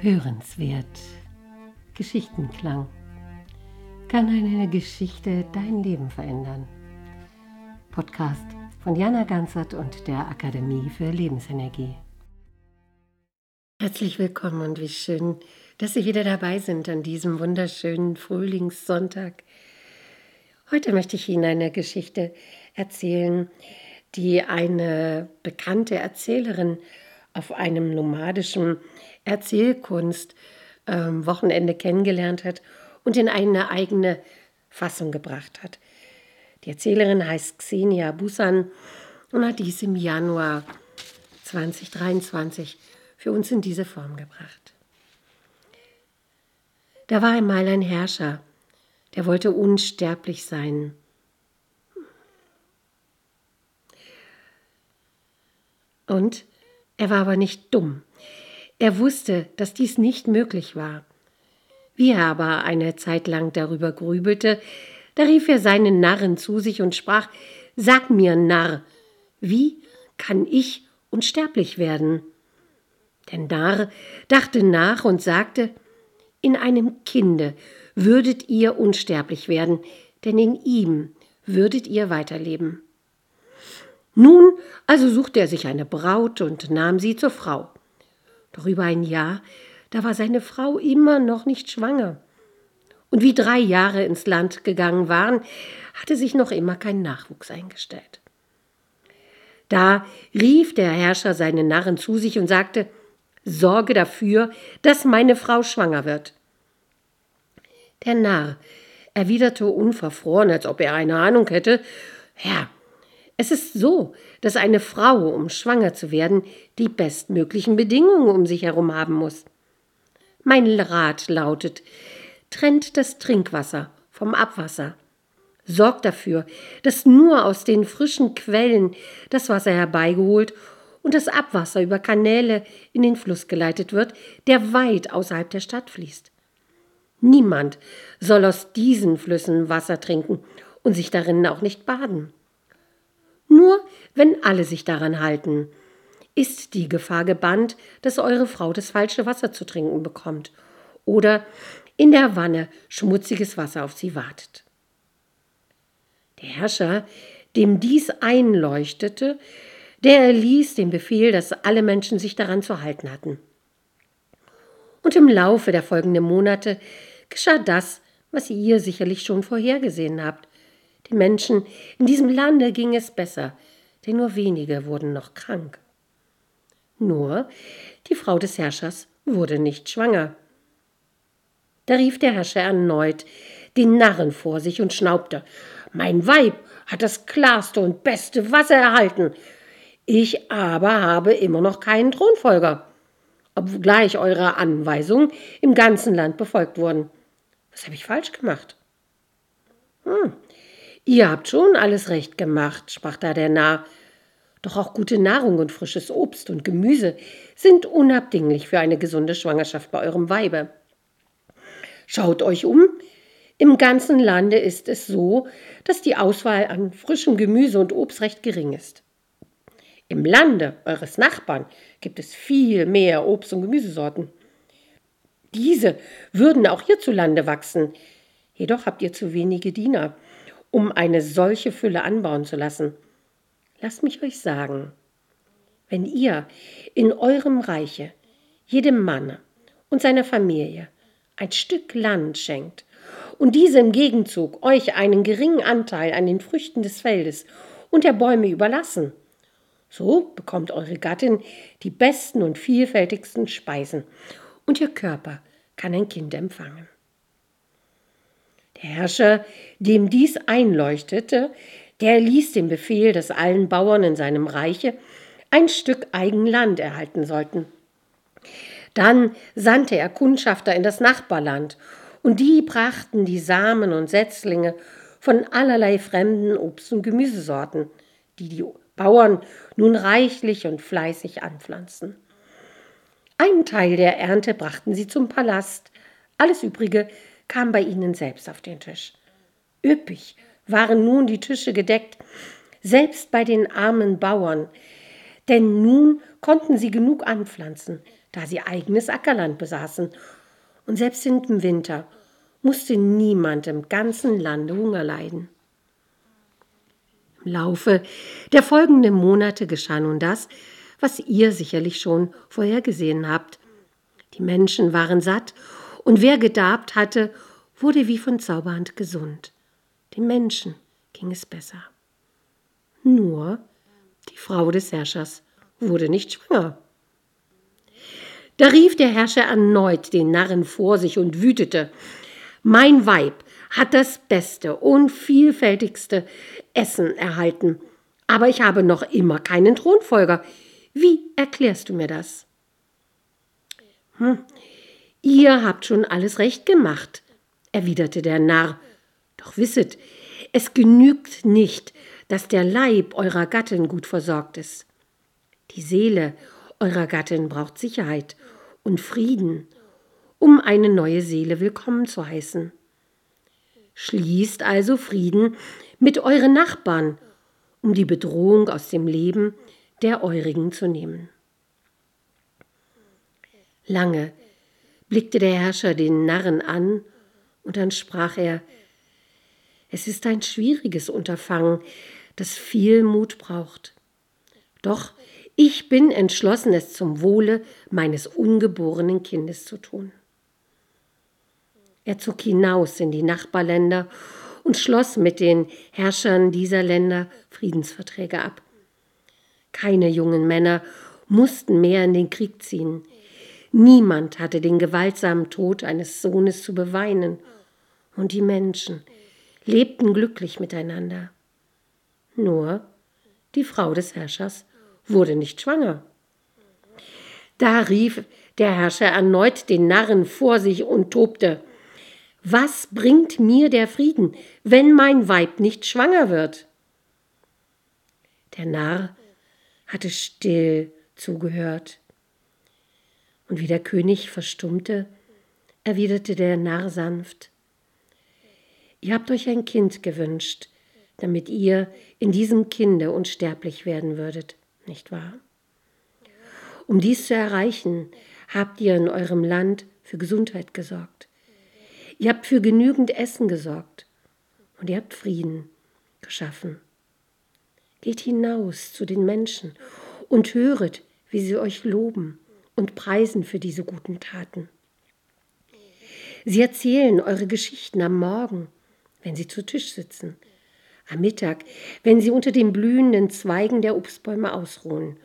Hörenswert. Geschichtenklang. Kann eine Geschichte dein Leben verändern? Podcast von Jana Ganzert und der Akademie für Lebensenergie. Herzlich willkommen und wie schön, dass Sie wieder dabei sind an diesem wunderschönen Frühlingssonntag. Heute möchte ich Ihnen eine Geschichte erzählen, die eine bekannte Erzählerin auf einem nomadischen Erzählkunst ähm, kennengelernt hat und in eine eigene Fassung gebracht hat. Die Erzählerin heißt Xenia Busan und hat dies im Januar 2023 für uns in diese Form gebracht. Da war einmal ein Herrscher, der wollte unsterblich sein. Und er war aber nicht dumm. Er wusste, dass dies nicht möglich war. Wie er aber eine Zeit lang darüber grübelte, da rief er seinen Narren zu sich und sprach Sag mir, Narr, wie kann ich unsterblich werden? Der Narr dachte nach und sagte In einem Kinde würdet ihr unsterblich werden, denn in ihm würdet ihr weiterleben. Nun also suchte er sich eine Braut und nahm sie zur Frau. Doch über ein Jahr, da war seine Frau immer noch nicht schwanger. Und wie drei Jahre ins Land gegangen waren, hatte sich noch immer kein Nachwuchs eingestellt. Da rief der Herrscher seine Narren zu sich und sagte, Sorge dafür, dass meine Frau schwanger wird. Der Narr erwiderte unverfroren, als ob er eine Ahnung hätte, Herr, es ist so, dass eine Frau, um schwanger zu werden, die bestmöglichen Bedingungen um sich herum haben muss. Mein Rat lautet, trennt das Trinkwasser vom Abwasser. Sorgt dafür, dass nur aus den frischen Quellen das Wasser herbeigeholt und das Abwasser über Kanäle in den Fluss geleitet wird, der weit außerhalb der Stadt fließt. Niemand soll aus diesen Flüssen Wasser trinken und sich darin auch nicht baden. Nur wenn alle sich daran halten, ist die Gefahr gebannt, dass eure Frau das falsche Wasser zu trinken bekommt oder in der Wanne schmutziges Wasser auf sie wartet. Der Herrscher, dem dies einleuchtete, der erließ den Befehl, dass alle Menschen sich daran zu halten hatten. Und im Laufe der folgenden Monate geschah das, was ihr sicherlich schon vorhergesehen habt. Den Menschen in diesem Lande ging es besser, denn nur wenige wurden noch krank. Nur die Frau des Herrschers wurde nicht schwanger. Da rief der Herrscher erneut den Narren vor sich und schnaubte Mein Weib hat das klarste und beste Wasser erhalten. Ich aber habe immer noch keinen Thronfolger, obgleich eure Anweisungen im ganzen Land befolgt wurden. Was habe ich falsch gemacht? Hm, Ihr habt schon alles recht gemacht, sprach da der Narr. Doch auch gute Nahrung und frisches Obst und Gemüse sind unabdinglich für eine gesunde Schwangerschaft bei eurem Weibe. Schaut euch um. Im ganzen Lande ist es so, dass die Auswahl an frischem Gemüse und Obst recht gering ist. Im Lande eures Nachbarn gibt es viel mehr Obst- und Gemüsesorten. Diese würden auch hierzulande wachsen. Jedoch habt ihr zu wenige Diener um eine solche Fülle anbauen zu lassen. Lasst mich euch sagen, wenn ihr in eurem Reiche jedem Mann und seiner Familie ein Stück Land schenkt und diese im Gegenzug euch einen geringen Anteil an den Früchten des Feldes und der Bäume überlassen, so bekommt eure Gattin die besten und vielfältigsten Speisen und ihr Körper kann ein Kind empfangen. Der Herrscher, dem dies einleuchtete, der ließ den Befehl, dass allen Bauern in seinem Reiche ein Stück Eigenland erhalten sollten. Dann sandte er Kundschafter in das Nachbarland, und die brachten die Samen und Setzlinge von allerlei fremden Obst- und Gemüsesorten, die die Bauern nun reichlich und fleißig anpflanzten. Einen Teil der Ernte brachten sie zum Palast, alles übrige kam bei ihnen selbst auf den Tisch. Üppig waren nun die Tische gedeckt, selbst bei den armen Bauern, denn nun konnten sie genug anpflanzen, da sie eigenes Ackerland besaßen. Und selbst im Winter musste niemand im ganzen Lande Hunger leiden. Im Laufe der folgenden Monate geschah nun das, was ihr sicherlich schon vorhergesehen habt. Die Menschen waren satt, und wer gedarbt hatte, wurde wie von Zauberhand gesund. Den Menschen ging es besser. Nur die Frau des Herrschers wurde nicht schwanger. Da rief der Herrscher erneut den Narren vor sich und wütete. Mein Weib hat das beste und vielfältigste Essen erhalten, aber ich habe noch immer keinen Thronfolger. Wie erklärst du mir das? Hm, ihr habt schon alles recht gemacht, erwiderte der Narr. Doch wisset, es genügt nicht, dass der Leib eurer Gattin gut versorgt ist. Die Seele eurer Gattin braucht Sicherheit und Frieden, um eine neue Seele willkommen zu heißen. Schließt also Frieden mit euren Nachbarn, um die Bedrohung aus dem Leben der eurigen zu nehmen. Lange blickte der Herrscher den Narren an, und dann sprach er Es ist ein schwieriges Unterfangen, das viel Mut braucht. Doch ich bin entschlossen, es zum Wohle meines ungeborenen Kindes zu tun. Er zog hinaus in die Nachbarländer und schloss mit den Herrschern dieser Länder Friedensverträge ab. Keine jungen Männer mussten mehr in den Krieg ziehen. Niemand hatte den gewaltsamen Tod eines Sohnes zu beweinen. Und die Menschen lebten glücklich miteinander. Nur die Frau des Herrschers wurde nicht schwanger. Da rief der Herrscher erneut den Narren vor sich und tobte. Was bringt mir der Frieden, wenn mein Weib nicht schwanger wird? Der Narr hatte still zugehört. Und wie der König verstummte, erwiderte der Narr sanft Ihr habt euch ein Kind gewünscht, damit ihr in diesem Kinde unsterblich werden würdet nicht wahr? Um dies zu erreichen, habt ihr in eurem Land für Gesundheit gesorgt. Ihr habt für genügend Essen gesorgt und ihr habt Frieden geschaffen. Geht hinaus zu den Menschen und höret, wie sie euch loben und preisen für diese guten Taten. Sie erzählen eure Geschichten am Morgen, wenn sie zu Tisch sitzen, am Mittag, wenn sie unter den blühenden Zweigen der Obstbäume ausruhen,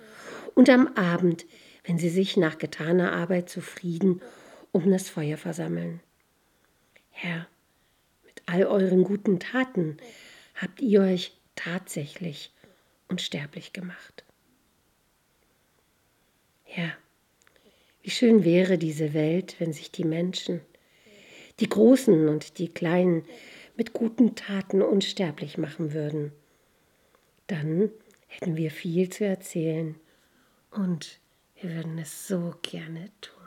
und am Abend, wenn sie sich nach getaner Arbeit zufrieden um das Feuer versammeln. Herr, mit all euren guten Taten habt ihr euch tatsächlich unsterblich gemacht. Ja, wie schön wäre diese Welt, wenn sich die Menschen, die Großen und die Kleinen, mit guten Taten unsterblich machen würden. Dann hätten wir viel zu erzählen und wir würden es so gerne tun.